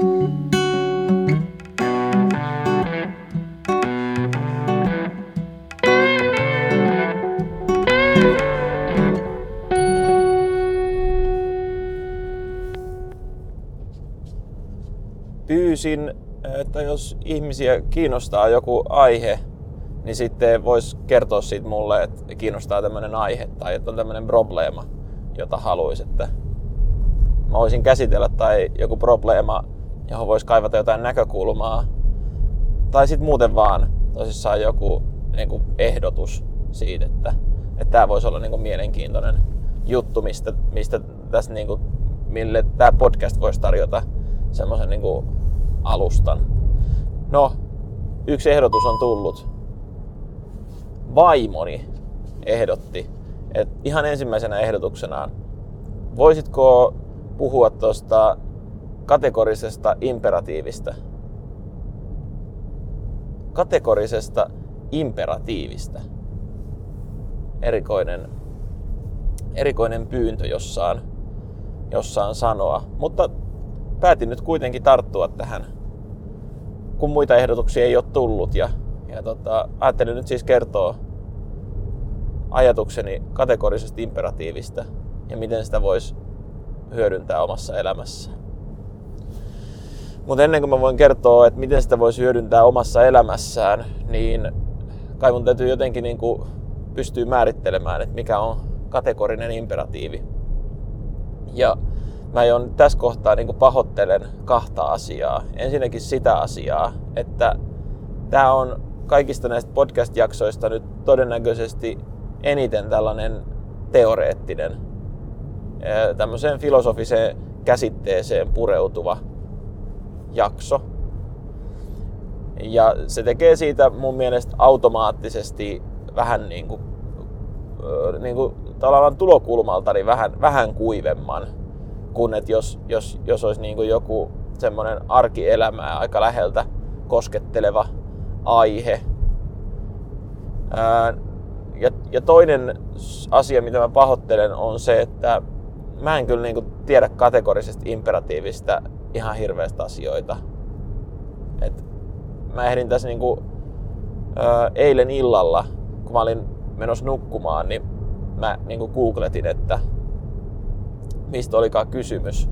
Pyysin, että jos ihmisiä kiinnostaa joku aihe, niin sitten voisi kertoa siitä mulle, että kiinnostaa tämmöinen aihe tai että on tämmöinen probleema, jota haluaisi, että mä voisin käsitellä tai joku probleema, johon voisi kaivata jotain näkökulmaa. Tai sitten muuten vaan tosissaan joku niin kuin ehdotus siitä, että, että tämä voisi olla niin kuin mielenkiintoinen juttu, mistä, mistä tässä niin kuin, mille tämä podcast voisi tarjota semmoisen niin alustan. No, yksi ehdotus on tullut. Vaimoni ehdotti, että ihan ensimmäisenä ehdotuksenaan, voisitko puhua tuosta kategorisesta imperatiivista? Kategorisesta imperatiivista. Erikoinen, erikoinen pyyntö jossain, jossain sanoa. Mutta päätin nyt kuitenkin tarttua tähän, kun muita ehdotuksia ei ole tullut. Ja, ja tota, ajattelin nyt siis kertoa ajatukseni kategorisesta imperatiivista ja miten sitä voisi hyödyntää omassa elämässä. Mutta ennen kuin mä voin kertoa, että miten sitä voisi hyödyntää omassa elämässään, niin kai mun täytyy jotenkin niin kuin pystyä määrittelemään, että mikä on kategorinen imperatiivi. Ja mä jo tässä kohtaa niin pahoittelen kahta asiaa. Ensinnäkin sitä asiaa, että tämä on kaikista näistä podcast-jaksoista nyt todennäköisesti eniten tällainen teoreettinen, tämmöiseen filosofiseen käsitteeseen pureutuva jakso. Ja se tekee siitä mun mielestä automaattisesti vähän niin kuin, niin kuin tavallaan tulokulmalta niin vähän, vähän kuivemman kuin että jos, jos, jos olisi niin kuin joku semmoinen arkielämää aika läheltä kosketteleva aihe. Ää, ja, ja toinen asia, mitä mä pahoittelen, on se, että mä en kyllä niin kuin tiedä kategorisesti imperatiivista ihan hirveästi asioita. Et mä ehdin tässä niin kuin, ää, eilen illalla, kun mä olin menossa nukkumaan, niin mä niin kuin googletin, että mistä olikaan kysymys.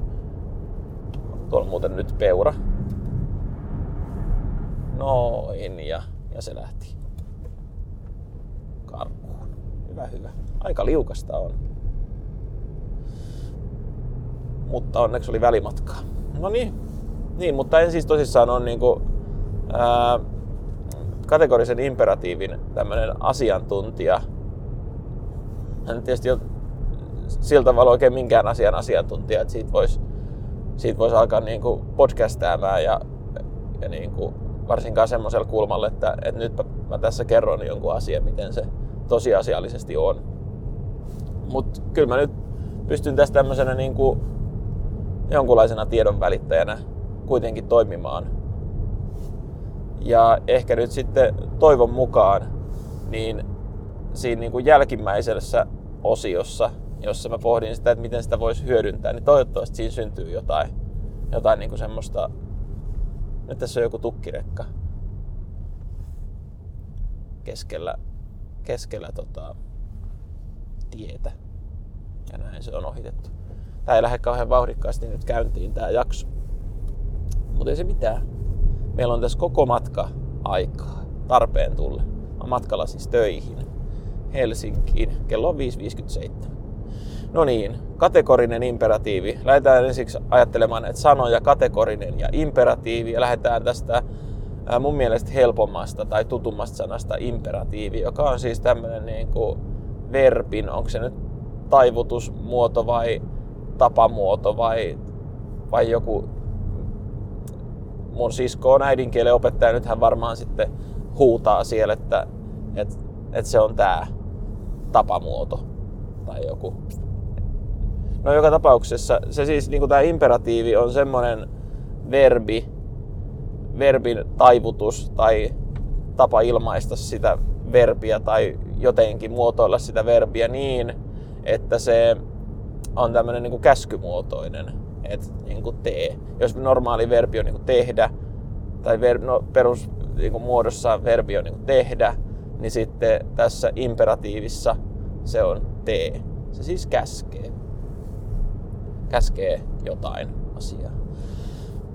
Tuolla on muuten nyt peura. Noin, ja, ja se lähti karkuun. Hyvä, hyvä. Aika liukasta on. Mutta onneksi oli välimatkaa. No niin, niin mutta en siis tosissaan on niinku, ää, kategorisen imperatiivin tämmöinen asiantuntija. Hän tietysti jo sillä tavalla oikein minkään asian asiantuntija, että siitä voisi siitä vois alkaa niin kuin podcastaamaan ja, ja niin kuin varsinkaan semmoisella kulmalla, että, että nyt mä tässä kerron jonkun asian, miten se tosiasiallisesti on. Mutta kyllä mä nyt pystyn tässä tämmöisenä niin kuin jonkunlaisena tiedon välittäjänä kuitenkin toimimaan. Ja ehkä nyt sitten toivon mukaan, niin siinä niin kuin jälkimmäisessä osiossa jossa mä pohdin sitä, että miten sitä voisi hyödyntää, niin toivottavasti siinä syntyy jotain, jotain niin kuin semmoista, nyt tässä on joku tukkirekka keskellä, keskellä tota, tietä. Ja näin se on ohitettu. Tää ei lähde kauhean vauhdikkaasti nyt käyntiin tää jakso. Mutta ei se mitään. Meillä on tässä koko matka aikaa tarpeen tulle. Mä matkalla siis töihin Helsinkiin. Kello on 5.57. No niin, kategorinen imperatiivi. Lähdetään ensiksi ajattelemaan että sanoja kategorinen ja imperatiivi ja lähdetään tästä mun mielestä helpommasta tai tutummasta sanasta imperatiivi, joka on siis tämmöinen niin kuin verbin, onko se nyt taivutusmuoto vai tapamuoto vai, vai joku mun sisko on äidinkielen opettaja, nyt hän varmaan sitten huutaa siellä, että, että, että se on tämä tapamuoto tai joku. No joka tapauksessa se siis niin tämä imperatiivi on semmoinen verbi, verbin taivutus tai tapa ilmaista sitä verbiä tai jotenkin muotoilla sitä verbiä niin, että se on tämmöinen niin käskymuotoinen. että niin kuin tee. Jos normaali verbi on niin kuin tehdä, tai ver, no, perus niin kuin muodossa verbi on niin kuin tehdä, niin sitten tässä imperatiivissa se on tee. Se siis käskee. Käskee jotain asiaa.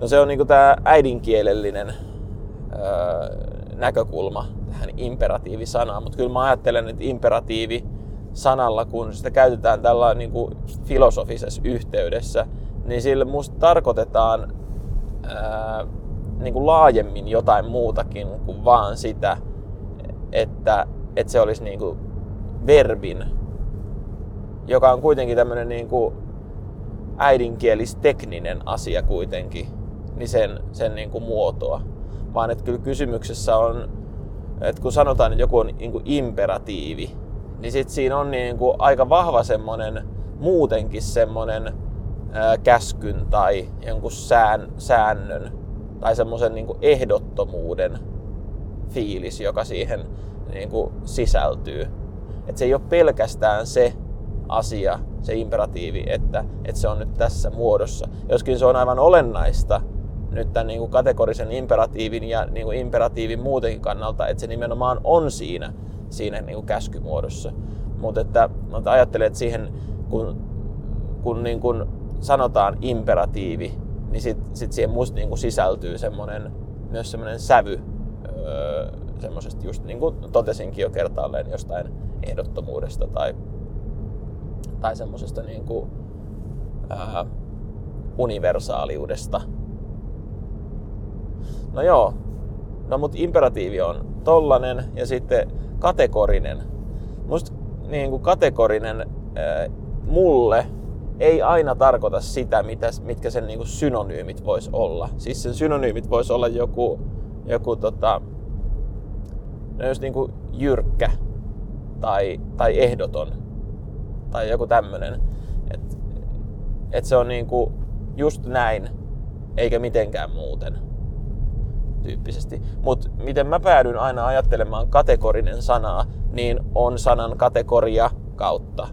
No se on niinku tämä äidinkielellinen öö, näkökulma tähän imperatiivisanaan, mutta kyllä mä ajattelen, että imperatiivi sanalla, kun sitä käytetään tällä niin kuin filosofisessa yhteydessä, niin sille musta tarkoitetaan ää, niin kuin laajemmin jotain muutakin kuin vaan sitä, että, että se olisi niin kuin verbin, joka on kuitenkin tämmöinen niin kuin äidinkielistekninen asia kuitenkin, niin sen, sen niin kuin muotoa. Vaan että kyllä kysymyksessä on, että kun sanotaan, että joku on niin kuin imperatiivi, niin sit siinä on niin kuin aika vahva semmoinen muutenkin semmoinen käskyn tai jonkun sään, säännön tai semmoisen niin ehdottomuuden fiilis, joka siihen niin kuin sisältyy. Et se ei ole pelkästään se asia, se imperatiivi, että, että se on nyt tässä muodossa. Joskin se on aivan olennaista nyt tämän niin kuin kategorisen imperatiivin ja niin kuin imperatiivin muutenkin kannalta, että se nimenomaan on siinä, siinä niin kuin käskymuodossa. Mutta että, mutta ajattelen, että siihen, kun, kun niin kuin sanotaan imperatiivi, niin sitten sit siihen musta niin kuin sisältyy semmoinen, myös semmoinen sävy, öö, semmoisesta just niin kuin totesinkin jo kertaalleen jostain ehdottomuudesta tai, tai semmoisesta niin kuin, ää, universaaliudesta. No joo, no mutta imperatiivi on tollanen ja sitten kategorinen. Musta niin kuin kategorinen ää, mulle ei aina tarkoita sitä, mitä, mitkä sen niin kuin synonyymit vois olla. Siis sen synonyymit vois olla joku, joku tota, no jos niin kuin jyrkkä tai, tai ehdoton tai joku tämmönen. Että et se on niin kuin just näin, eikä mitenkään muuten tyyppisesti. Mutta miten mä päädyn aina ajattelemaan kategorinen sanaa, niin on sanan kategoria kautta.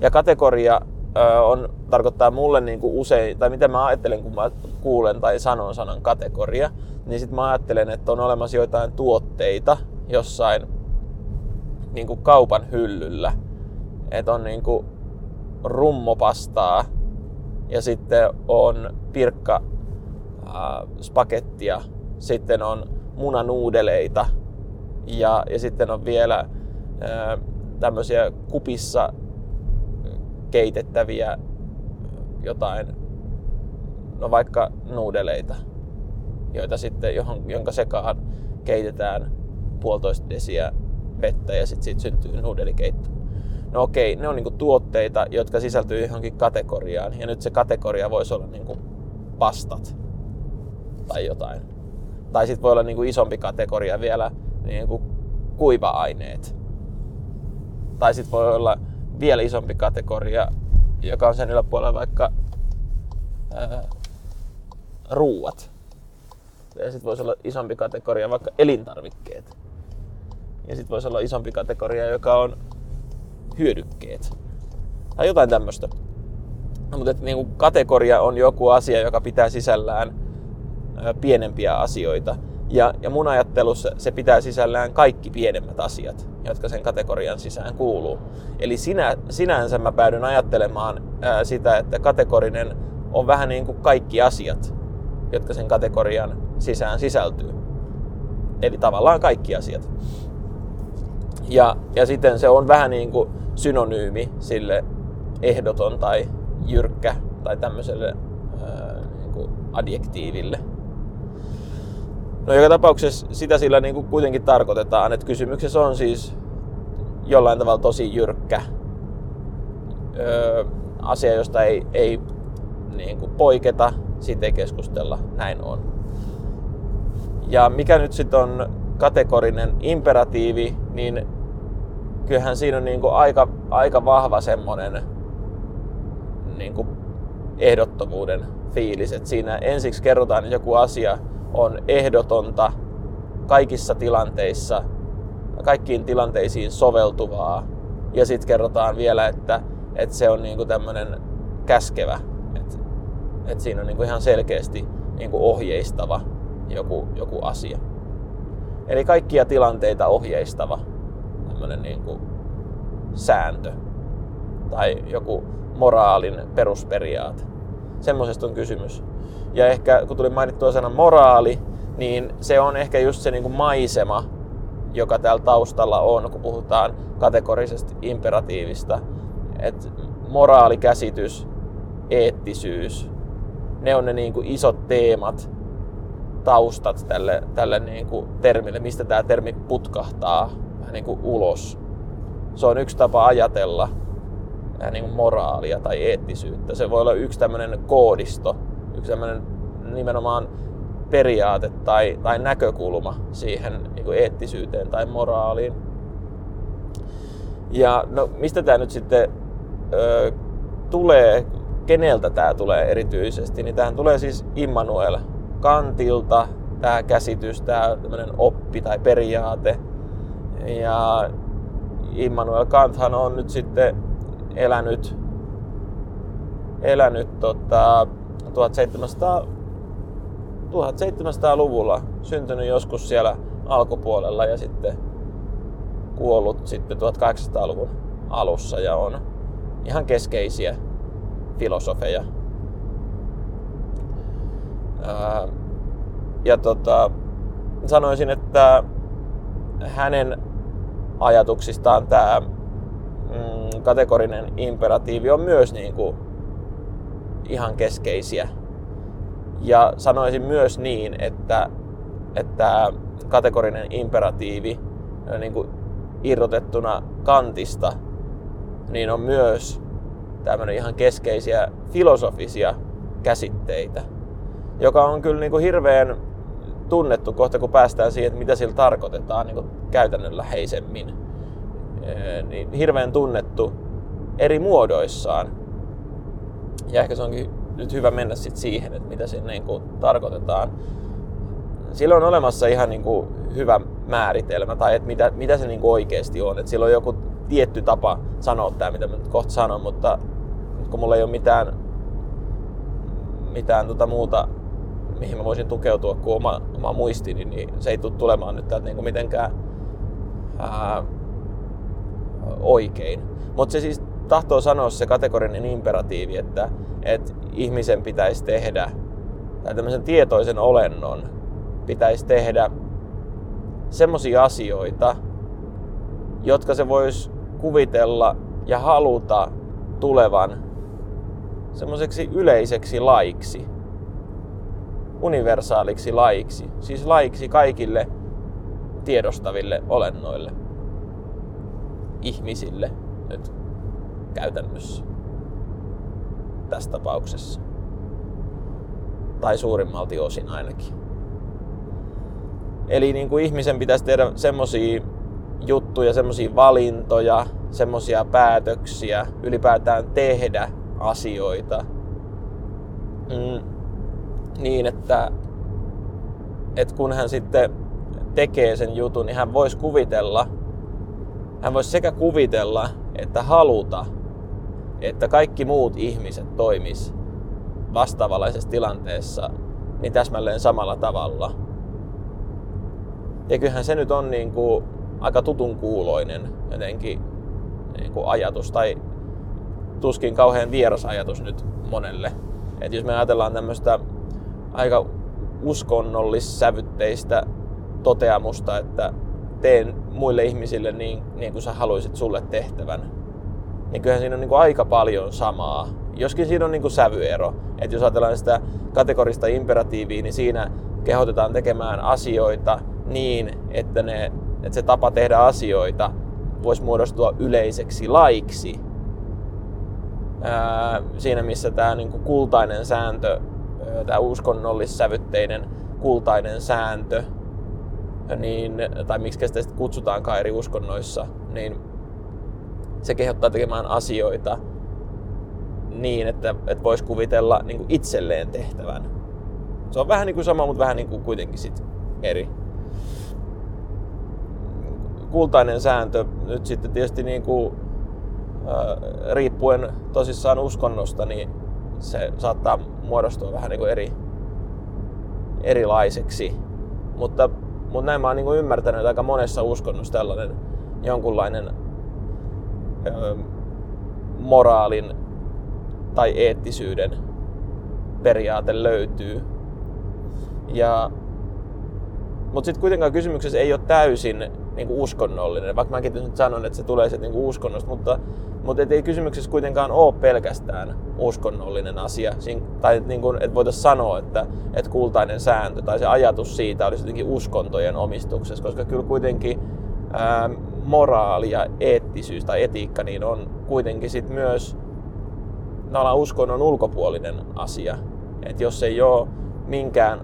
Ja kategoria ö, on, tarkoittaa mulle niin kuin usein, tai mitä mä ajattelen, kun mä kuulen tai sanon sanan kategoria, niin sitten mä ajattelen, että on olemassa joitain tuotteita jossain niin kuin kaupan hyllyllä. Että on niin kuin rummopastaa ja sitten on pirkka äh, spakettia sitten on munanuudeleita ja, ja sitten on vielä ää, tämmöisiä kupissa keitettäviä jotain, no vaikka nuudeleita, joita sitten, johon, jonka sekaan keitetään puolitoista desiä vettä ja sitten siitä syntyy nuudelikeitto. No okei, ne on niinku tuotteita, jotka sisältyy johonkin kategoriaan ja nyt se kategoria voisi olla niinku pastat tai jotain. Tai sitten voi olla niin kuin isompi kategoria vielä niin kuin kuiva-aineet. Tai sitten voi olla vielä isompi kategoria, joka on sen yläpuolella vaikka ää, ruuat. Ja sitten voisi olla isompi kategoria vaikka elintarvikkeet. Ja sitten voisi olla isompi kategoria, joka on hyödykkeet. Tai jotain tämmöistä. Mutta että, niin kuin kategoria on joku asia, joka pitää sisällään pienempiä asioita. Ja, ja mun ajattelussa se pitää sisällään kaikki pienemmät asiat, jotka sen kategorian sisään kuuluu. Eli sinä, sinänsä mä päädyn ajattelemaan ää, sitä, että kategorinen on vähän niin kuin kaikki asiat, jotka sen kategorian sisään sisältyy. Eli tavallaan kaikki asiat. Ja, ja sitten se on vähän niin kuin synonyymi sille ehdoton tai jyrkkä tai tämmöiselle ää, niin kuin adjektiiville. No joka tapauksessa sitä sillä niin kuin kuitenkin tarkoitetaan, että kysymyksessä on siis jollain tavalla tosi jyrkkä öö, asia, josta ei, ei niin kuin poiketa, siitä ei keskustella, näin on. Ja mikä nyt sitten on kategorinen imperatiivi, niin kyllähän siinä on niin kuin aika, aika vahva semmoinen niin kuin ehdottomuuden fiilis, että siinä ensiksi kerrotaan joku asia, on ehdotonta kaikissa tilanteissa, kaikkiin tilanteisiin soveltuvaa. Ja sitten kerrotaan vielä, että, että se on niinku tämmöinen käskevä. Et, Että siinä on niin kuin ihan selkeästi niin kuin ohjeistava joku, joku asia. Eli kaikkia tilanteita ohjeistava tämmöinen niin kuin sääntö tai joku moraalin perusperiaate. Semmoisesta on kysymys. Ja ehkä kun tuli mainittua sana moraali, niin se on ehkä just se niin kuin maisema, joka täällä taustalla on, kun puhutaan kategorisesti imperatiivista. että moraalikäsitys, eettisyys, ne on ne niin kuin isot teemat, taustat tälle, tälle niin kuin termille, mistä tämä termi putkahtaa vähän niin kuin ulos. Se on yksi tapa ajatella niin kuin moraalia tai eettisyyttä. Se voi olla yksi tämmöinen koodisto, yksi tämmöinen nimenomaan periaate tai, tai näkökulma siihen niin kuin eettisyyteen tai moraaliin. Ja no, mistä tämä nyt sitten ö, tulee, keneltä tämä tulee erityisesti, niin tähän tulee siis Immanuel Kantilta, tämä käsitys, tämä oppi tai periaate. Ja Immanuel Kanthan on nyt sitten elänyt, elänyt tota, 1700, 1700-luvulla, syntynyt joskus siellä alkupuolella ja sitten kuollut sitten 1800-luvun alussa ja on ihan keskeisiä filosofeja. ja tota, sanoisin, että hänen ajatuksistaan tämä mm, kategorinen imperatiivi on myös niin kuin ihan keskeisiä. Ja sanoisin myös niin, että, että kategorinen imperatiivi niin kuin irrotettuna kantista, niin on myös tämmöinen ihan keskeisiä filosofisia käsitteitä, joka on kyllä niin kuin hirveän tunnettu kohta, kun päästään siihen, että mitä sillä tarkoitetaan niin käytännönläheisemmin. Niin hirveän tunnettu eri muodoissaan. Ja ehkä se onkin nyt hyvä mennä sit siihen, että mitä siinä niin kuin tarkoitetaan. Sillä on olemassa ihan niin kuin hyvä määritelmä, tai että mitä, mitä se niin kuin oikeasti on. Että sillä on joku tietty tapa sanoa tämä, mitä mä nyt kohta sanon, mutta kun mulla ei ole mitään, mitään tota muuta mihin mä voisin tukeutua kuin oma, oma muistini, niin se ei tule tulemaan nyt täältä niinku mitenkään ää, oikein. Mutta se siis tahtoo sanoa se kategorinen imperatiivi, että, että ihmisen pitäisi tehdä, tai tämmöisen tietoisen olennon pitäisi tehdä semmoisia asioita, jotka se voisi kuvitella ja haluta tulevan semmoiseksi yleiseksi laiksi universaaliksi laiksi, siis laiksi kaikille tiedostaville olennoille, ihmisille nyt käytännössä tässä tapauksessa. Tai suurimmalti osin ainakin. Eli niin kuin ihmisen pitäisi tehdä semmosia juttuja, semmosia valintoja, semmosia päätöksiä, ylipäätään tehdä asioita, mm, niin, että, että kun hän sitten tekee sen jutun, niin hän voisi kuvitella, hän voisi sekä kuvitella että haluta, että kaikki muut ihmiset toimis vastaavanlaisessa tilanteessa niin täsmälleen samalla tavalla. Ja kyllähän se nyt on niin kuin aika tutun kuuloinen jotenkin niin kuin ajatus, tai tuskin kauhean vieras ajatus nyt monelle. Et jos me ajatellaan tämmöistä aika uskonnollissävytteistä toteamusta, että teen muille ihmisille niin, niin kuin sä haluaisit sulle tehtävän. Niin kyllähän siinä on niin kuin aika paljon samaa. Joskin siinä on niin kuin sävyero. Että jos ajatellaan sitä kategorista imperatiivia, niin siinä kehotetaan tekemään asioita niin, että, ne, että se tapa tehdä asioita voisi muodostua yleiseksi laiksi. Ää, siinä missä tämä niin kuin kultainen sääntö tämä uskonnollissävytteinen kultainen sääntö, niin, tai miksi sitä sitten kutsutaankaan eri uskonnoissa, niin se kehottaa tekemään asioita niin, että, että voisi kuvitella niin kuin itselleen tehtävän. Se on vähän niin kuin sama, mutta vähän niin kuin kuitenkin sit eri. Kultainen sääntö nyt sitten tietysti niin kuin, äh, riippuen tosissaan uskonnosta, niin se saattaa muodostua vähän niin kuin eri, erilaiseksi. Mutta, mutta näin mä oon niin kuin ymmärtänyt, että aika monessa uskonnossa tällainen jonkunlainen moraalin tai eettisyyden periaate löytyy. Ja, mutta sitten kuitenkaan kysymyksessä ei ole täysin niin kuin uskonnollinen, vaikka mäkin nyt sanon, että se tulee sieltä niin uskonnosta, mutta, mutta et ei kysymyksessä kuitenkaan ole pelkästään uskonnollinen asia. Siin, tai niin kuin, että voitaisiin sanoa, että, että kultainen sääntö tai se ajatus siitä olisi jotenkin uskontojen omistuksessa, koska kyllä kuitenkin ää, moraali ja eettisyys tai etiikka niin on kuitenkin sit myös tavallaan uskonnon ulkopuolinen asia. että jos ei ole minkään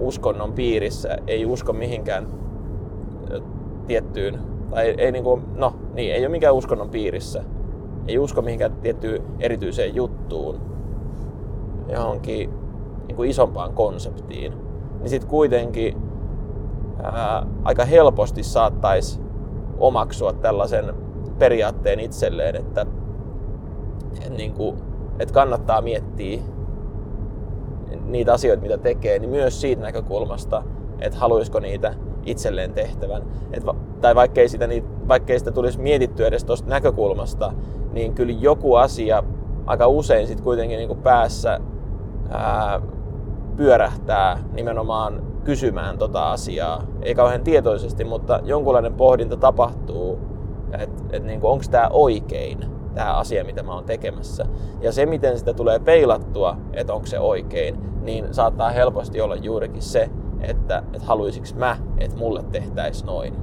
uskonnon piirissä, ei usko mihinkään tiettyyn, tai ei, ei, niin kuin, no, niin, ei ole minkään uskonnon piirissä, ei usko mihinkään tiettyyn erityiseen juttuun, johonkin niin kuin isompaan konseptiin, niin sitten kuitenkin ää, aika helposti saattaisi omaksua tällaisen periaatteen itselleen, että, että, niin kuin, että kannattaa miettiä niitä asioita, mitä tekee, niin myös siitä näkökulmasta, että haluaisiko niitä itselleen tehtävän. Et tai vaikkei sitä, niin, vaikkei sitä tulisi mietittyä edes tuosta näkökulmasta, niin kyllä joku asia aika usein sitten kuitenkin niin kuin päässä ää, pyörähtää nimenomaan kysymään tota asiaa. Ei kauhean tietoisesti, mutta jonkunlainen pohdinta tapahtuu, että et niin onko tämä oikein, tämä asia, mitä mä oon tekemässä. Ja se, miten sitä tulee peilattua, että onko se oikein, niin saattaa helposti olla juurikin se, että, että haluaisinko mä, että mulle tehtäisiin noin.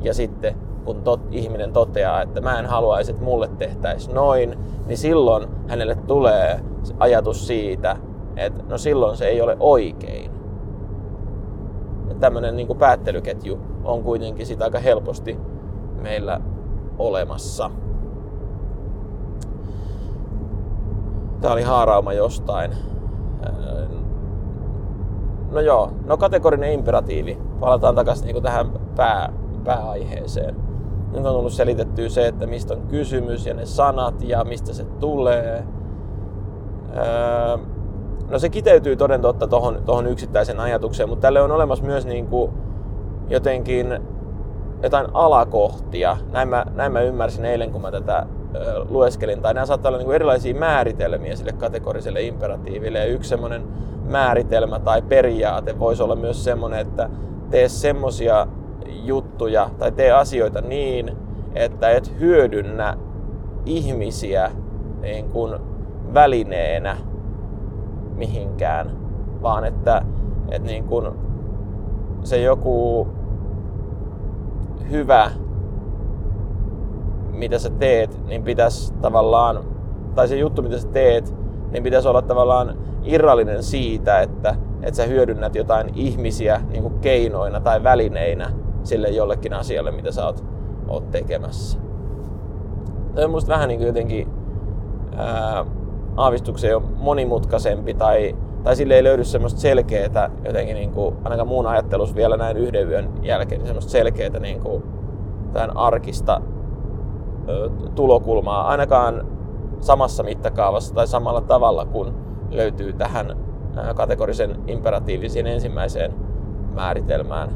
Ja sitten kun tot, ihminen toteaa, että mä en haluaisi, että mulle tehtäisiin noin, niin silloin hänelle tulee ajatus siitä, että no silloin se ei ole oikein. Tämmöinen niin päättelyketju on kuitenkin sitä aika helposti meillä olemassa. Tämä oli haarauma jostain. No joo, no kategorinen imperatiivi. Palataan takaisin niin tähän pää, pääaiheeseen. Nyt on tullut selitettyä se, että mistä on kysymys ja ne sanat ja mistä se tulee. Öö, no se kiteytyy toden totta tohon, tohon yksittäisen ajatukseen, mutta tälle on olemassa myös niin kuin jotenkin jotain alakohtia. Näin mä, näin mä ymmärsin eilen, kun mä tätä lueskelin. Tai nämä saattaa olla niin kuin erilaisia määritelmiä sille kategoriselle imperatiiville. Ja yksi semmoinen määritelmä tai periaate voisi olla myös semmoinen, että tee semmoisia juttuja tai tee asioita niin, että et hyödynnä ihmisiä niin kuin välineenä mihinkään, vaan että, että niin kuin se joku hyvä, mitä sä teet, niin pitäisi tavallaan, tai se juttu, mitä sä teet, niin pitäisi olla tavallaan irrallinen siitä, että, että sä hyödynnät jotain ihmisiä niin kuin keinoina tai välineinä sille jollekin asialle, mitä sä oot, oot tekemässä. Tämä on musta vähän niin kuin jotenkin ää, aavistuksen jo monimutkaisempi tai, tai sille ei löydy semmoista selkeää jotenkin niin kuin, ainakaan muun ajattelus vielä näin yhden yön jälkeen, niin semmoista selkeää niin kuin, tämän arkista ö, tulokulmaa ainakaan samassa mittakaavassa tai samalla tavalla kuin löytyy tähän kategorisen imperatiivisen ensimmäiseen määritelmään.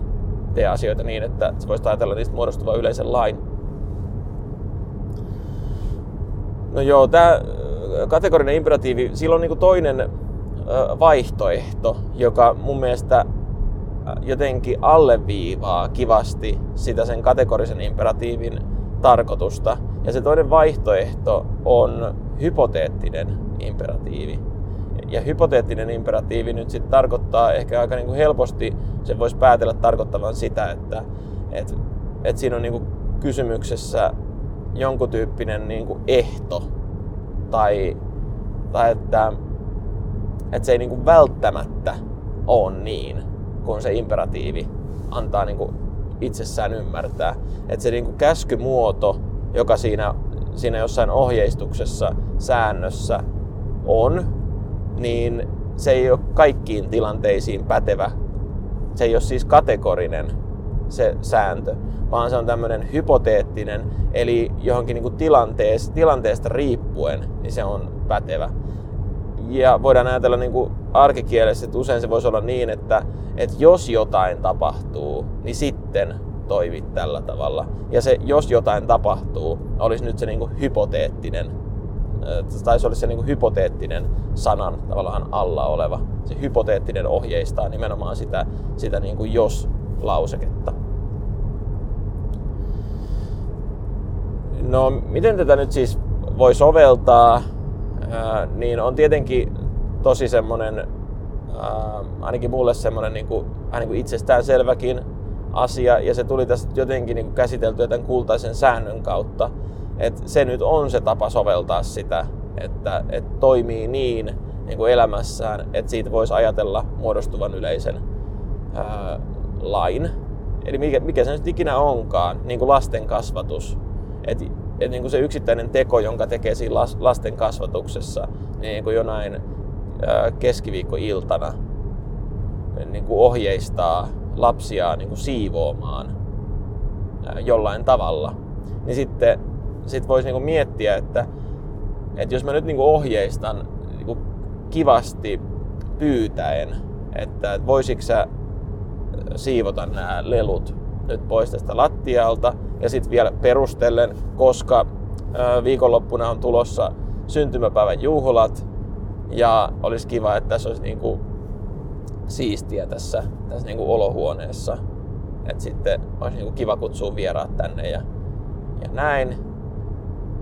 Tee asioita niin, että sä voisit ajatella niistä muodostuva yleisen lain. No joo, tämä kategorinen imperatiivi, sillä on niinku toinen vaihtoehto, joka mun mielestä jotenkin alleviivaa kivasti sitä sen kategorisen imperatiivin tarkoitusta. Ja se toinen vaihtoehto on hypoteettinen imperatiivi. Ja hypoteettinen imperatiivi nyt sitten tarkoittaa ehkä aika niinku helposti, se voisi päätellä tarkoittavan sitä, että et, et siinä on niinku kysymyksessä jonkun tyyppinen niinku ehto tai, tai että, että se ei niinku välttämättä ole niin, kun se imperatiivi antaa niinku itsessään ymmärtää. Että se niinku käskymuoto, joka siinä, siinä jossain ohjeistuksessa, säännössä on, niin se ei ole kaikkiin tilanteisiin pätevä. Se ei ole siis kategorinen se sääntö, vaan se on tämmöinen hypoteettinen, eli johonkin niin kuin tilanteesta, tilanteesta riippuen, niin se on pätevä. Ja voidaan ajatella niin kuin arkikielessä, että usein se voisi olla niin, että, että jos jotain tapahtuu, niin sitten toimit tällä tavalla. Ja se, jos jotain tapahtuu, olisi nyt se niin kuin hypoteettinen, tai se olisi se niin kuin hypoteettinen sanan tavallaan alla oleva. Se hypoteettinen ohjeistaa nimenomaan sitä, sitä niin kuin jos-lauseketta. No, miten tätä nyt siis voi soveltaa, ää, niin on tietenkin tosi semmoinen, ää, ainakin mulle semmoinen niin kuin, niin kuin itsestäänselväkin asia, ja se tuli tästä jotenkin niin kuin käsiteltyä tämän kultaisen säännön kautta, että se nyt on se tapa soveltaa sitä, että, että toimii niin, niin kuin elämässään, että siitä voisi ajatella muodostuvan yleisen ää, lain. Eli mikä, mikä se nyt ikinä onkaan, niin kuin lasten kasvatus. Että et niin kuin se yksittäinen teko, jonka tekee siinä lasten kasvatuksessa, niin kuin jonain ää, keskiviikkoiltana niin kuin ohjeistaa lapsia niin kuin siivoamaan ää, jollain tavalla, niin sitten sit voisi niin miettiä, että, että jos mä nyt niin kuin ohjeistan niin kuin kivasti pyytäen, että voisitko sä siivota nämä lelut nyt pois tästä lattialta ja sitten vielä perustellen, koska viikonloppuna on tulossa syntymäpäivän juhlat ja olisi kiva, että tässä olisi niin kuin siistiä tässä, tässä niin kuin olohuoneessa. Että sitten olisi niin kuin kiva kutsua vieraat tänne ja, ja näin.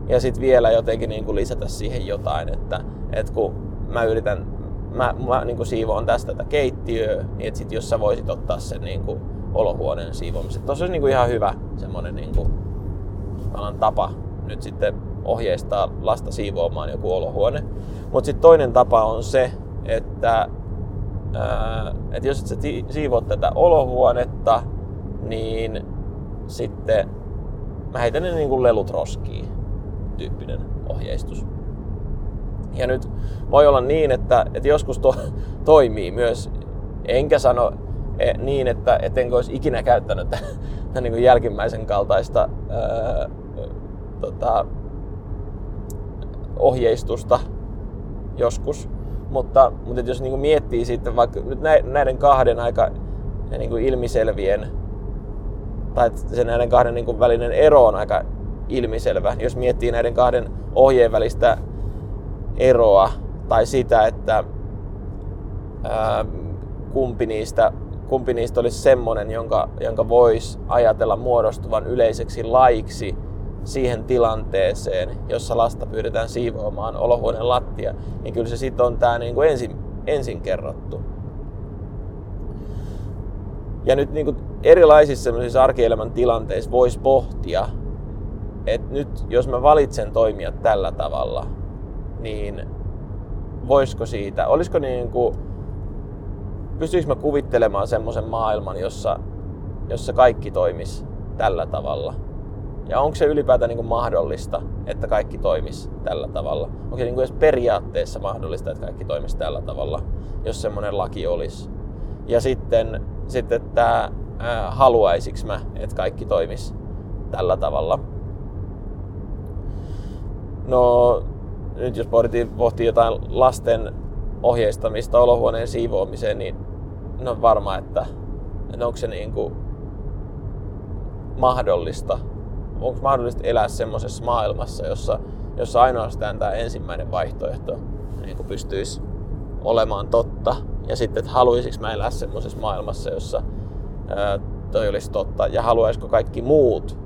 Ja sitten vielä jotenkin niin kuin lisätä siihen jotain, että, että kun mä yritän, mä, mä niin kuin siivoon tästä tätä keittiöä, niin että sit jos sä voisit ottaa sen niin kuin olohuoneen siivoamisen. Tuossa olisi niin kuin ihan hyvä semmoinen niin kuin, tapa nyt sitten ohjeistaa lasta siivoamaan joku olohuone. Mutta sitten toinen tapa on se, että että jos et sä siivoat tätä olohuonetta, niin sitten mä heitän ne niin kuin lelut roskiin tyyppinen ohjeistus. Ja nyt voi olla niin, että, että joskus to, toimii myös, enkä sano niin, että et enkö olisi ikinä käyttänyt tämän, niin jälkimmäisen kaltaista ää, tota, ohjeistusta joskus. Mutta, mutta jos niin miettii sitten vaikka nyt näiden kahden aika niin kuin ilmiselvien, tai se näiden kahden niin kuin välinen ero on aika ilmiselvä. Jos miettii näiden kahden ohjeen välistä eroa, tai sitä, että ää, kumpi, niistä, kumpi niistä olisi semmoinen, jonka, jonka voisi ajatella muodostuvan yleiseksi laiksi, siihen tilanteeseen, jossa lasta pyydetään siivoamaan olohuoneen lattia, niin kyllä se sitten on tämä niin kuin ensin, ensin kerrottu. Ja nyt niin kuin erilaisissa arkielämän tilanteissa voisi pohtia, että nyt jos mä valitsen toimia tällä tavalla, niin voisiko siitä, olisiko niin kuin, pystyisikö mä kuvittelemaan semmoisen maailman, jossa, jossa kaikki toimis tällä tavalla – ja onko se ylipäätään niin kuin mahdollista, että kaikki toimisi tällä tavalla? Onko se niin kuin edes periaatteessa mahdollista, että kaikki toimisi tällä tavalla, jos semmoinen laki olisi? Ja sitten, sitten että ää, haluaisiks mä, että kaikki toimisi tällä tavalla? No, nyt jos pohtii, pohtii jotain lasten ohjeistamista olohuoneen siivoamiseen, niin no varma, että, että onko se niin kuin mahdollista onko mahdollista elää semmoisessa maailmassa, jossa, jossa ainoastaan tämä ensimmäinen vaihtoehto niin kuin pystyisi olemaan totta. Ja sitten, että haluaisinko mä elää semmoisessa maailmassa, jossa ää, toi olisi totta. Ja haluaisiko kaikki muut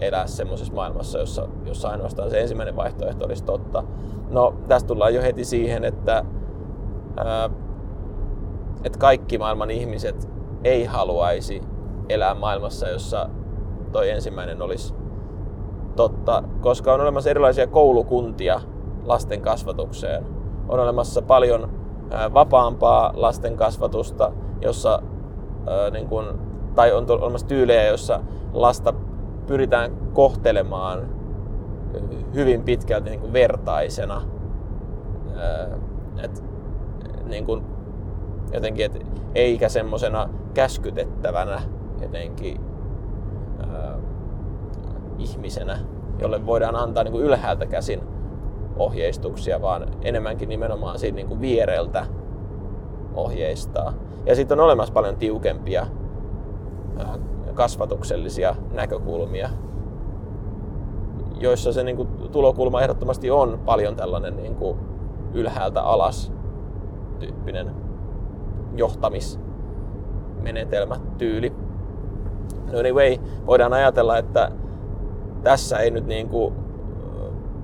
elää semmoisessa maailmassa, jossa, jossa ainoastaan se ensimmäinen vaihtoehto olisi totta. No, tästä tullaan jo heti siihen, että, että kaikki maailman ihmiset ei haluaisi elää maailmassa, jossa toi ensimmäinen olisi totta, koska on olemassa erilaisia koulukuntia lasten kasvatukseen. On olemassa paljon vapaampaa lasten kasvatusta, jossa, niin kun, tai on olemassa tyylejä, jossa lasta pyritään kohtelemaan hyvin pitkälti niin kuin vertaisena. Et, niin kuin, jotenkin, et, eikä semmoisena käskytettävänä jotenkin ihmisenä, jolle voidaan antaa niin kuin ylhäältä käsin ohjeistuksia, vaan enemmänkin nimenomaan siitä niin kuin viereltä ohjeistaa. Ja sitten on olemassa paljon tiukempia kasvatuksellisia näkökulmia, joissa se niin kuin, tulokulma ehdottomasti on paljon tällainen niin kuin, ylhäältä alas tyyppinen johtamismenetelmä, tyyli. No anyway, voidaan ajatella, että tässä ei nyt niin kuin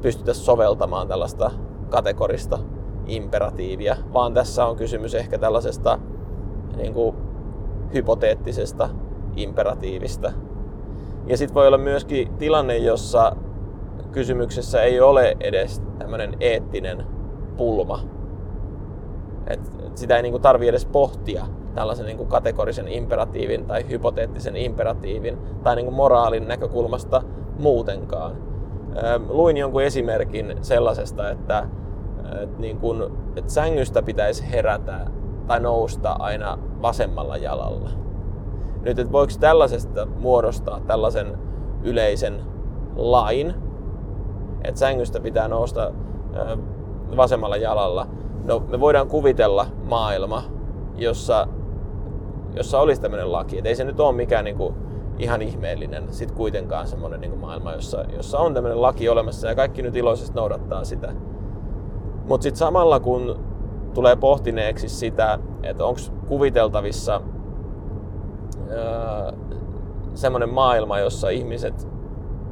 pystytä soveltamaan tällaista kategorista imperatiivia, vaan tässä on kysymys ehkä tällaisesta niin kuin hypoteettisesta imperatiivista. Ja sitten voi olla myöskin tilanne, jossa kysymyksessä ei ole edes tämmöinen eettinen pulma. Et sitä ei niinku tarvi edes pohtia tällaisen niinku kategorisen imperatiivin tai hypoteettisen imperatiivin tai niinku moraalin näkökulmasta muutenkaan. Luin jonkun esimerkin sellaisesta, että, että, niin kun, että sängystä pitäisi herätä tai nousta aina vasemmalla jalalla. Nyt, että voiko tällaisesta muodostaa tällaisen yleisen lain, että sängystä pitää nousta vasemmalla jalalla. No, me voidaan kuvitella maailma, jossa, jossa olisi tämmöinen laki. Et ei se nyt ole mikään niin kuin, ihan ihmeellinen sit kuitenkaan semmoinen niin maailma, jossa, jossa on tämmöinen laki olemassa ja kaikki nyt iloisesti noudattaa sitä. Mutta sitten samalla kun tulee pohtineeksi sitä, että onko kuviteltavissa öö, semmoinen maailma, jossa ihmiset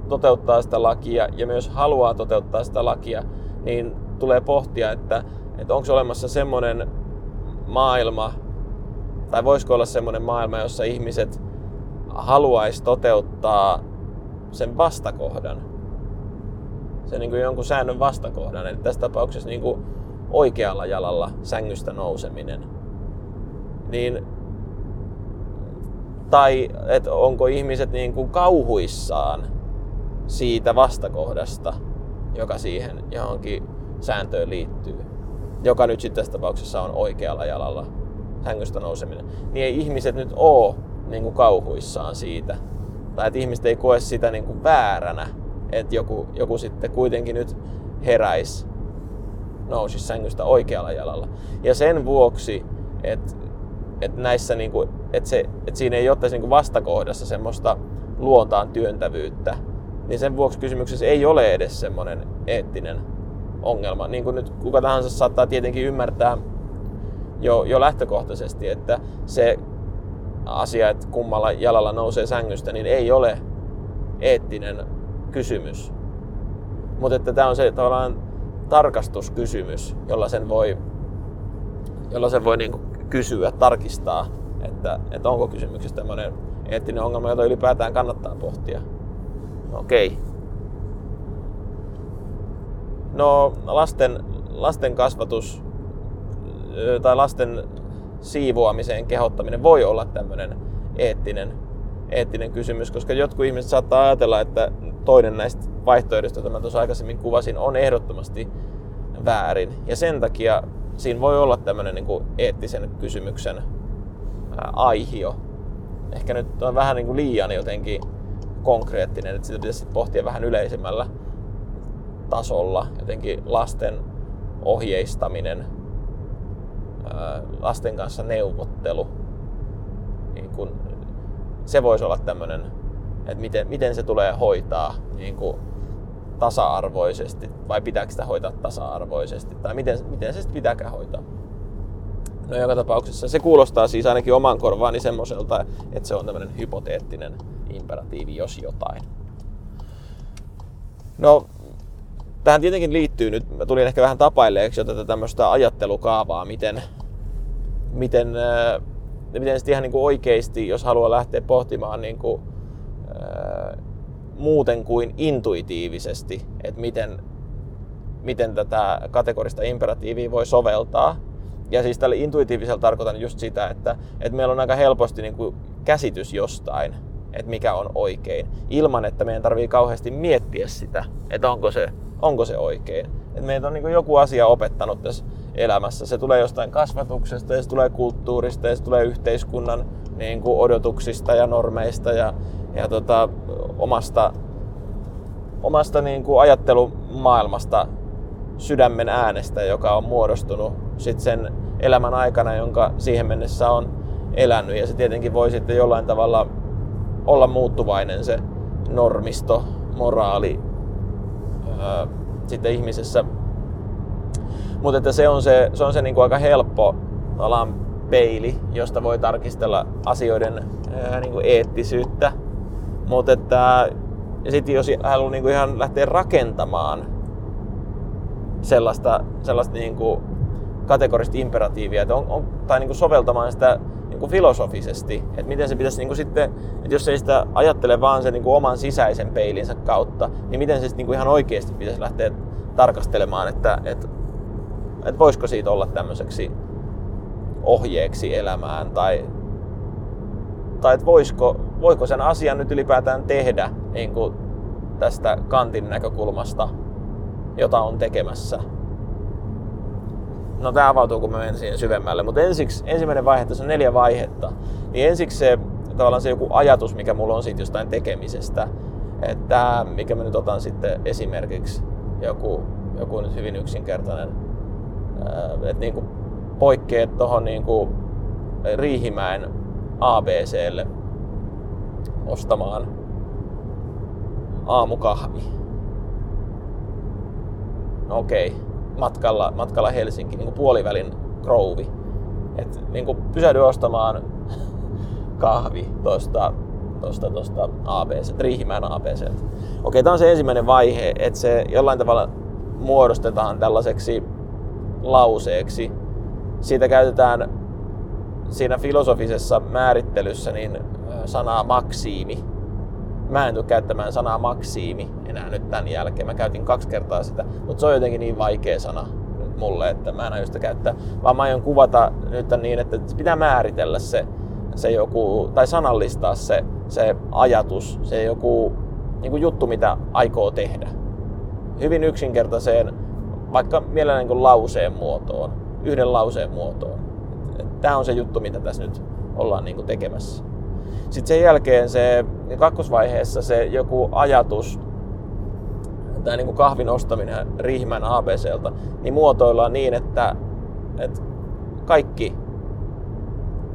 toteuttaa sitä lakia ja myös haluaa toteuttaa sitä lakia, niin tulee pohtia, että, että onko olemassa semmoinen maailma, tai voisiko olla semmoinen maailma, jossa ihmiset haluaisi toteuttaa sen vastakohdan, sen niin kuin jonkun säännön vastakohdan, eli tässä tapauksessa niin kuin oikealla jalalla sängystä nouseminen, niin tai että onko ihmiset niin kuin kauhuissaan siitä vastakohdasta, joka siihen johonkin sääntöön liittyy, joka nyt sitten tässä tapauksessa on oikealla jalalla sängystä nouseminen, niin ei ihmiset nyt oo niin kuin kauhuissaan siitä. Tai että ihmiset ei koe sitä niin kuin vääränä, että joku, joku sitten kuitenkin nyt heräisi, nousisi sängystä oikealla jalalla. Ja sen vuoksi, että että näissä niin kuin, että, se, että siinä ei ottaisi niin vastakohdassa semmoista luontaan työntävyyttä, niin sen vuoksi kysymyksessä ei ole edes semmoinen eettinen ongelma. Niin kuin nyt kuka tahansa saattaa tietenkin ymmärtää jo, jo lähtökohtaisesti, että se asia, että kummalla jalalla nousee sängystä, niin ei ole eettinen kysymys. Mutta että tämä on se tavallaan tarkastuskysymys, jolla sen voi, jolla sen voi niin kysyä, tarkistaa, että, että onko kysymyksessä tämmöinen eettinen ongelma, jota ylipäätään kannattaa pohtia. Okei. Okay. No lasten, lasten kasvatus tai lasten siivoamiseen kehottaminen voi olla tämmöinen eettinen, eettinen kysymys, koska jotkut ihmiset saattaa ajatella, että toinen näistä vaihtoehdoista, joita mä tuossa aikaisemmin kuvasin, on ehdottomasti väärin. Ja sen takia siinä voi olla tämmöinen niin kuin eettisen kysymyksen aihio. Ehkä nyt on vähän niin kuin liian jotenkin konkreettinen, että sitä pitäisi pohtia vähän yleisemmällä tasolla. Jotenkin lasten ohjeistaminen, lasten kanssa neuvottelu. Niin kun, se voisi olla tämmöinen, että miten, miten se tulee hoitaa niin kuin tasa-arvoisesti, vai pitääkö sitä hoitaa tasa-arvoisesti, tai miten, miten se sitten pitääkään hoitaa. No joka tapauksessa se kuulostaa siis ainakin oman korvaani semmoiselta, että se on tämmöinen hypoteettinen imperatiivi, jos jotain. No, tähän tietenkin liittyy nyt, mä tulin ehkä vähän tapailleeksi jo tätä tämmöistä ajattelukaavaa, miten, miten, äh, miten sitten ihan niin kuin oikeasti, jos haluaa lähteä pohtimaan niin kuin, äh, muuten kuin intuitiivisesti, että miten, miten tätä kategorista imperatiivia voi soveltaa. Ja siis tällä intuitiivisella tarkoitan just sitä, että, että meillä on aika helposti niin kuin käsitys jostain, että mikä on oikein, ilman että meidän tarvii kauheasti miettiä sitä, että onko se, onko se oikein. Että meitä on niin joku asia opettanut tässä elämässä. Se tulee jostain kasvatuksesta ja se tulee kulttuurista ja se tulee yhteiskunnan niin kuin odotuksista ja normeista ja, ja tota, omasta, omasta niin kuin ajattelumaailmasta sydämen äänestä, joka on muodostunut sit sen elämän aikana, jonka siihen mennessä on elänyt. Ja se tietenkin voi sitten jollain tavalla olla muuttuvainen se normisto, moraali sitten ihmisessä. Mutta että se on se, se, on se niin kuin aika helppo alan peili, josta voi tarkistella asioiden ää, niin kuin eettisyyttä. Mutta että sitten jos haluaa niin kuin ihan lähteä rakentamaan sellaista, sellaista niin kuin kategorista imperatiivia, että on, on, tai niin kuin soveltamaan sitä kuin filosofisesti, että miten se pitäisi niin kuin sitten, että jos ei sitä ajattele vaan sen niin kuin oman sisäisen peilinsä kautta, niin miten se sitten niin kuin ihan oikeasti pitäisi lähteä tarkastelemaan, että, että, että voisiko siitä olla tämmöiseksi ohjeeksi elämään tai, tai että voisiko, voiko sen asian nyt ylipäätään tehdä niin kuin tästä kantin näkökulmasta, jota on tekemässä. No tämä avautuu, kun mä menen siihen syvemmälle, mutta ensiksi, ensimmäinen vaihe, tässä on neljä vaihetta, niin ensiksi se tavallaan se joku ajatus, mikä mulla on siitä jostain tekemisestä, että mikä mä nyt otan sitten esimerkiksi joku, joku nyt hyvin yksinkertainen, että niin poikkeet tuohon niin Riihimäen ABClle ostamaan aamukahvi. No okei, matkalla, matkalla Helsinki, niin kuin puolivälin krouvi. Et niin kuin pysähdy ostamaan kahvi tuosta tosta, tosta ABC, Riihimäen ABC. Okei, tämä on se ensimmäinen vaihe, että se jollain tavalla muodostetaan tällaiseksi lauseeksi. Siitä käytetään siinä filosofisessa määrittelyssä niin sanaa maksiimi. Mä en tule käyttämään sanaa maksiimi enää nyt tämän jälkeen. Mä käytin kaksi kertaa sitä, mutta se on jotenkin niin vaikea sana mulle, että mä en aio sitä käyttää. Vaan mä aion kuvata nyt niin, että pitää määritellä se, se joku, tai sanallistaa se, se ajatus, se joku niin kuin juttu, mitä aikoo tehdä. Hyvin yksinkertaiseen, vaikka mielellään niin lauseen muotoon, yhden lauseen muotoon. Tämä on se juttu, mitä tässä nyt ollaan niin kuin tekemässä. Sitten sen jälkeen se kakkosvaiheessa se joku ajatus, tai niin kuin kahvin ostaminen Riihmän ABClta, niin muotoillaan niin, että, että kaikki,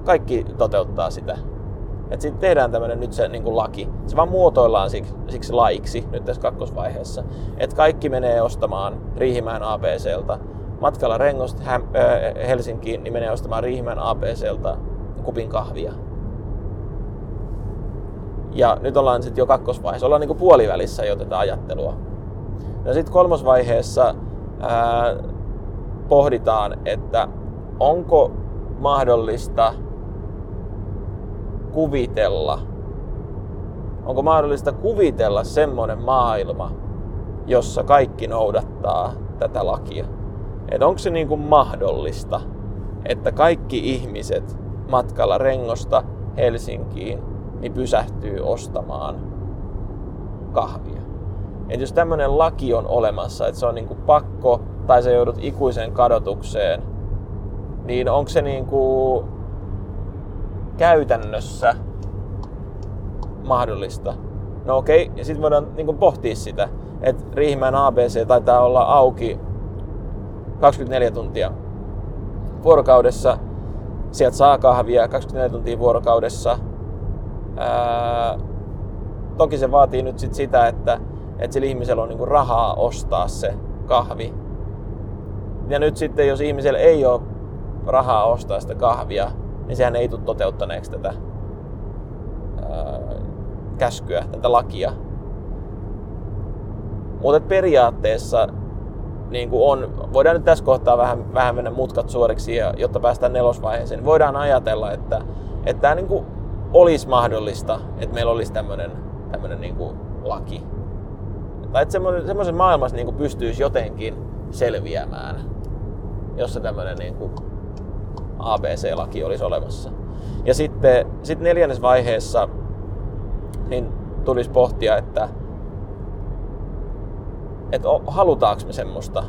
kaikki toteuttaa sitä. Että sitten tehdään tämmöinen nyt se niin kuin laki. Se vaan muotoillaan siksi, siksi laiksi nyt tässä kakkosvaiheessa. Että kaikki menee ostamaan Riihimäen ABClta. Matkalla Rengosta Helsinkiin niin menee ostamaan Riihimäen ABClta kupin kahvia. Ja nyt ollaan sitten jo kakkosvaiheessa, ollaan niinku puolivälissä jo tätä ajattelua. Ja sitten kolmosvaiheessa ää, pohditaan, että onko mahdollista kuvitella, onko mahdollista kuvitella semmoinen maailma, jossa kaikki noudattaa tätä lakia. Että onko se niin mahdollista, että kaikki ihmiset matkalla Rengosta Helsinkiin niin pysähtyy ostamaan kahvia. Et jos tämmöinen laki on olemassa, että se on niinku pakko tai sä joudut ikuiseen kadotukseen, niin onko se niinku käytännössä mahdollista? No okei, ja sitten voidaan niinku pohtia sitä, että Riihimäen ABC taitaa olla auki 24 tuntia vuorokaudessa. Sieltä saa kahvia 24 tuntia vuorokaudessa Ää, toki se vaatii nyt sit sitä, että, että sillä ihmisellä on niinku rahaa ostaa se kahvi. Ja nyt sitten, jos ihmisellä ei ole rahaa ostaa sitä kahvia, niin sehän ei tule toteuttaneeksi tätä ää, käskyä, tätä lakia. Mutta periaatteessa niin kuin on, voidaan nyt tässä kohtaa vähän, vähän mennä mutkat suoriksi, jotta päästään nelosvaiheeseen. Niin voidaan ajatella, että, että tämä niin kuin olisi mahdollista, että meillä olisi tämmöinen tämmöinen niin kuin laki. Tai että semmoisen maailmassa niin kuin pystyisi jotenkin selviämään, jossa tämmöinen niin kuin ABC-laki olisi olemassa. Ja sitten sit neljännes vaiheessa niin tulisi pohtia, että, että halutaanko me semmoista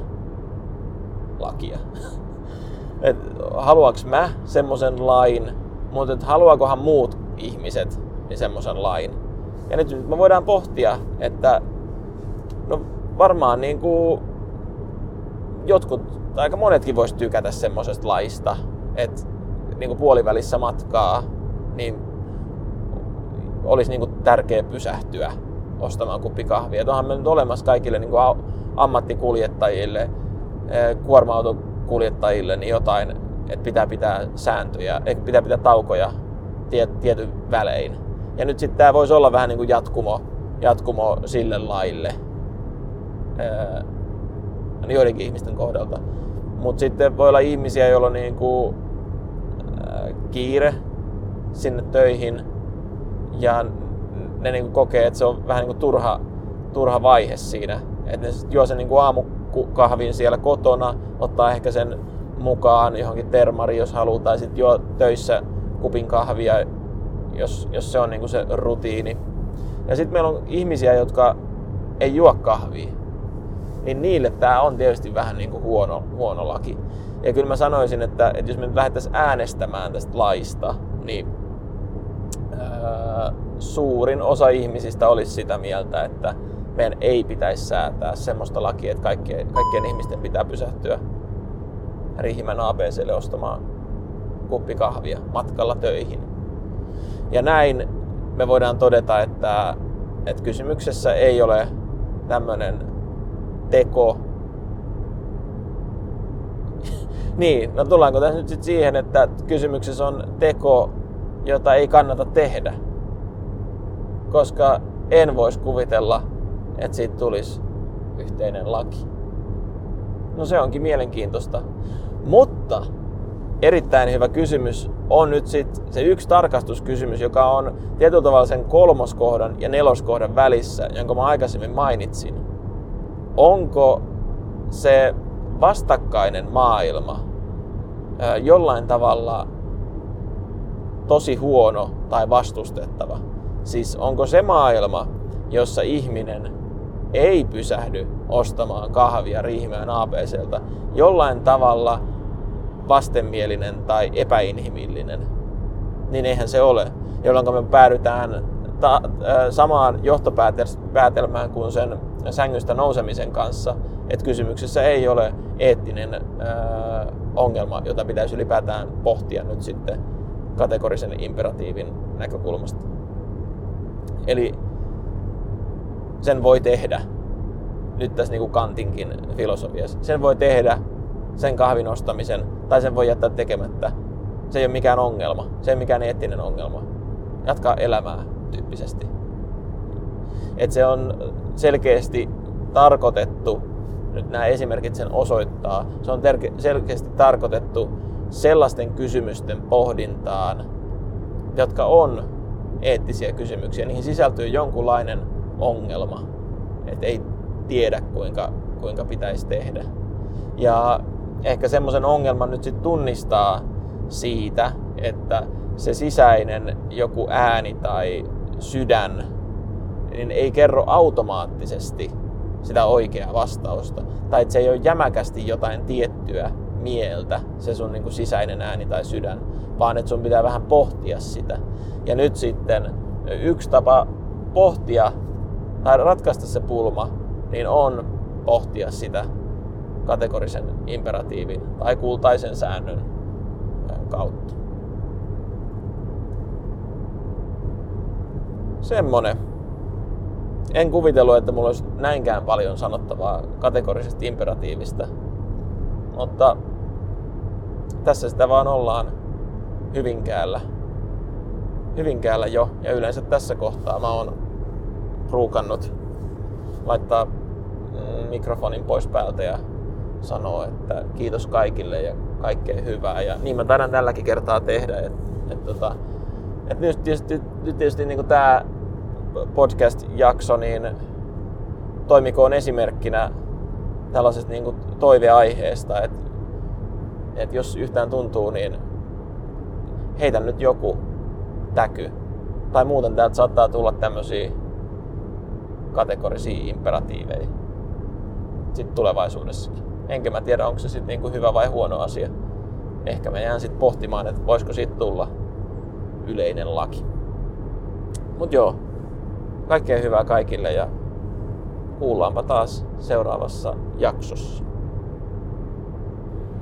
lakia. Et haluanko mä semmoisen lain, mutta että haluaakohan muut ihmiset niin semmoisen lain. Ja nyt me voidaan pohtia, että no varmaan niin kuin jotkut, aika monetkin vois tykätä semmoisesta laista, että niin kuin puolivälissä matkaa, niin olisi niin kuin tärkeä pysähtyä ostamaan kuppi kahvia. Et onhan me nyt olemassa kaikille niin kuin ammattikuljettajille, eh, kuorma-autokuljettajille niin jotain, että pitää pitää sääntöjä, pitää pitää taukoja tiet, tietyn välein. Ja nyt sitten tämä voisi olla vähän niin kuin jatkumo, jatkumo sille laille ää, joidenkin ihmisten kohdalta. Mutta sitten voi olla ihmisiä, joilla on niin kuin, ää, kiire sinne töihin ja ne niin kuin kokee, että se on vähän niin kuin turha, turha vaihe siinä. Että ne juo sen niin kuin aamukahvin siellä kotona, ottaa ehkä sen mukaan johonkin termari, jos haluaa, tai sitten juo töissä kupin kahvia, jos, jos se on niin kuin se rutiini. Ja sitten meillä on ihmisiä, jotka ei juo kahvia. Niin niille tämä on tietysti vähän niin kuin huono, huono laki. Ja kyllä mä sanoisin, että, että jos me nyt lähdettäisiin äänestämään tästä laista, niin ää, suurin osa ihmisistä olisi sitä mieltä, että meidän ei pitäisi säätää semmoista lakia, että kaikkien, kaikkien ihmisten pitää pysähtyä Riihimäen ABClle ostamaan kuppi kahvia matkalla töihin. Ja näin me voidaan todeta, että, että kysymyksessä ei ole tämmöinen teko. niin, no tullaanko tässä nyt sitten siihen, että kysymyksessä on teko, jota ei kannata tehdä. Koska en voisi kuvitella, että siitä tulisi yhteinen laki. No se onkin mielenkiintoista. Mutta erittäin hyvä kysymys on nyt sit se yksi tarkastuskysymys, joka on tietyllä tavalla sen kolmoskohdan ja neloskohdan välissä, jonka mä aikaisemmin mainitsin. Onko se vastakkainen maailma jollain tavalla tosi huono tai vastustettava? Siis onko se maailma, jossa ihminen ei pysähdy ostamaan kahvia Riihimäen ABCltä jollain tavalla vastenmielinen tai epäinhimillinen, niin eihän se ole. Jolloin me päädytään ta- samaan johtopäätelmään kuin sen sängystä nousemisen kanssa, että kysymyksessä ei ole eettinen äh, ongelma, jota pitäisi ylipäätään pohtia nyt sitten kategorisen imperatiivin näkökulmasta. Eli sen voi tehdä, nyt tässä niin kuin Kantinkin filosofiassa, sen voi tehdä sen kahvin ostamisen, tai sen voi jättää tekemättä. Se ei ole mikään ongelma, se ei ole mikään eettinen ongelma. Jatkaa elämää tyyppisesti. Et se on selkeästi tarkoitettu, nyt nämä esimerkit sen osoittaa, se on selkeästi tarkoitettu sellaisten kysymysten pohdintaan, jotka on eettisiä kysymyksiä. Niihin sisältyy jonkunlainen ongelma, että ei tiedä kuinka, kuinka pitäisi tehdä. Ja ehkä semmoisen ongelman nyt sitten tunnistaa siitä, että se sisäinen joku ääni tai sydän niin ei kerro automaattisesti sitä oikeaa vastausta. Tai että se ei ole jämäkästi jotain tiettyä mieltä, se sun niin kuin sisäinen ääni tai sydän, vaan että sun pitää vähän pohtia sitä. Ja nyt sitten yksi tapa pohtia tai ratkaista se pulma, niin on pohtia sitä kategorisen imperatiivin tai kultaisen säännön kautta. Semmonen. En kuvitellut, että mulla olisi näinkään paljon sanottavaa kategorisesta imperatiivista, mutta tässä sitä vaan ollaan Hyvinkäällä. Hyvinkäällä jo, ja yleensä tässä kohtaa mä oon ruukannut laittaa mm, mikrofonin pois päältä ja sanoo, että kiitos kaikille ja kaikkea hyvää. Ja niin mä taidan tälläkin kertaa tehdä. Et, et, tota, et nyt tietysti, nyt tietysti niin tämä podcast-jakso niin toimikoon esimerkkinä tällaisesta niin kuin toiveaiheesta, että et jos yhtään tuntuu, niin heitä nyt joku täky. Tai muuten täältä saattaa tulla tämmöisiä kategorisia imperatiiveja sitten tulevaisuudessakin enkä mä tiedä, onko se sitten niinku hyvä vai huono asia. Ehkä mä jään sitten pohtimaan, että voisiko siitä tulla yleinen laki. Mut joo, kaikkea hyvää kaikille ja kuullaanpa taas seuraavassa jaksossa.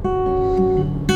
thank you